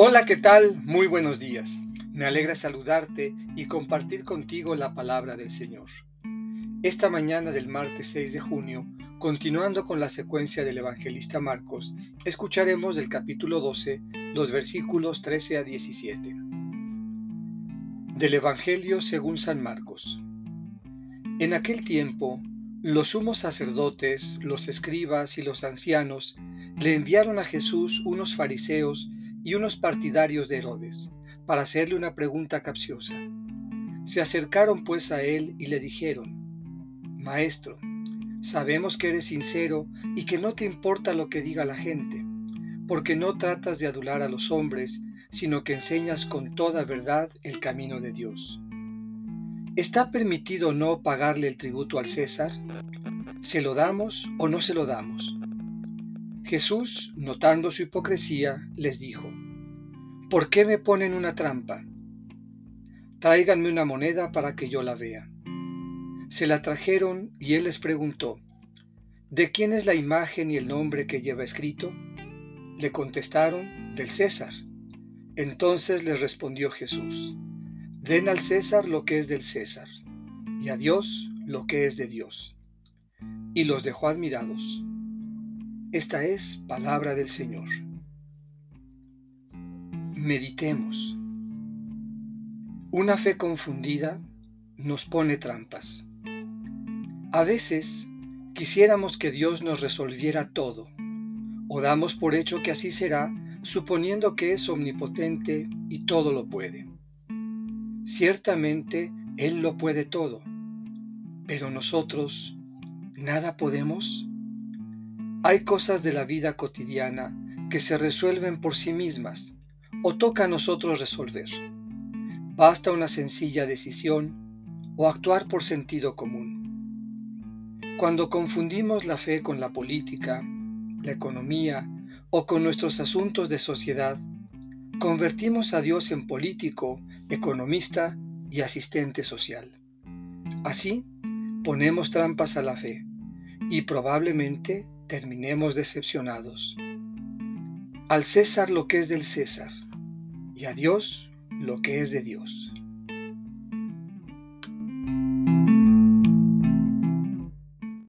Hola, ¿qué tal? Muy buenos días. Me alegra saludarte y compartir contigo la palabra del Señor. Esta mañana del martes 6 de junio, continuando con la secuencia del evangelista Marcos, escucharemos del capítulo 12 los versículos 13 a 17. Del Evangelio según San Marcos. En aquel tiempo, los sumos sacerdotes, los escribas y los ancianos le enviaron a Jesús unos fariseos y unos partidarios de Herodes para hacerle una pregunta capciosa. Se acercaron pues a él y le dijeron, Maestro, sabemos que eres sincero y que no te importa lo que diga la gente, porque no tratas de adular a los hombres, sino que enseñas con toda verdad el camino de Dios. ¿Está permitido no pagarle el tributo al César? ¿Se lo damos o no se lo damos? Jesús, notando su hipocresía, les dijo, ¿Por qué me ponen una trampa? Tráiganme una moneda para que yo la vea. Se la trajeron y él les preguntó, ¿de quién es la imagen y el nombre que lleva escrito? Le contestaron, del César. Entonces les respondió Jesús, den al César lo que es del César, y a Dios lo que es de Dios. Y los dejó admirados. Esta es palabra del Señor. Meditemos. Una fe confundida nos pone trampas. A veces quisiéramos que Dios nos resolviera todo, o damos por hecho que así será, suponiendo que es omnipotente y todo lo puede. Ciertamente Él lo puede todo, pero nosotros, ¿nada podemos? Hay cosas de la vida cotidiana que se resuelven por sí mismas o toca a nosotros resolver. Basta una sencilla decisión o actuar por sentido común. Cuando confundimos la fe con la política, la economía o con nuestros asuntos de sociedad, convertimos a Dios en político, economista y asistente social. Así, ponemos trampas a la fe y probablemente terminemos decepcionados. Al César lo que es del César y a Dios lo que es de Dios.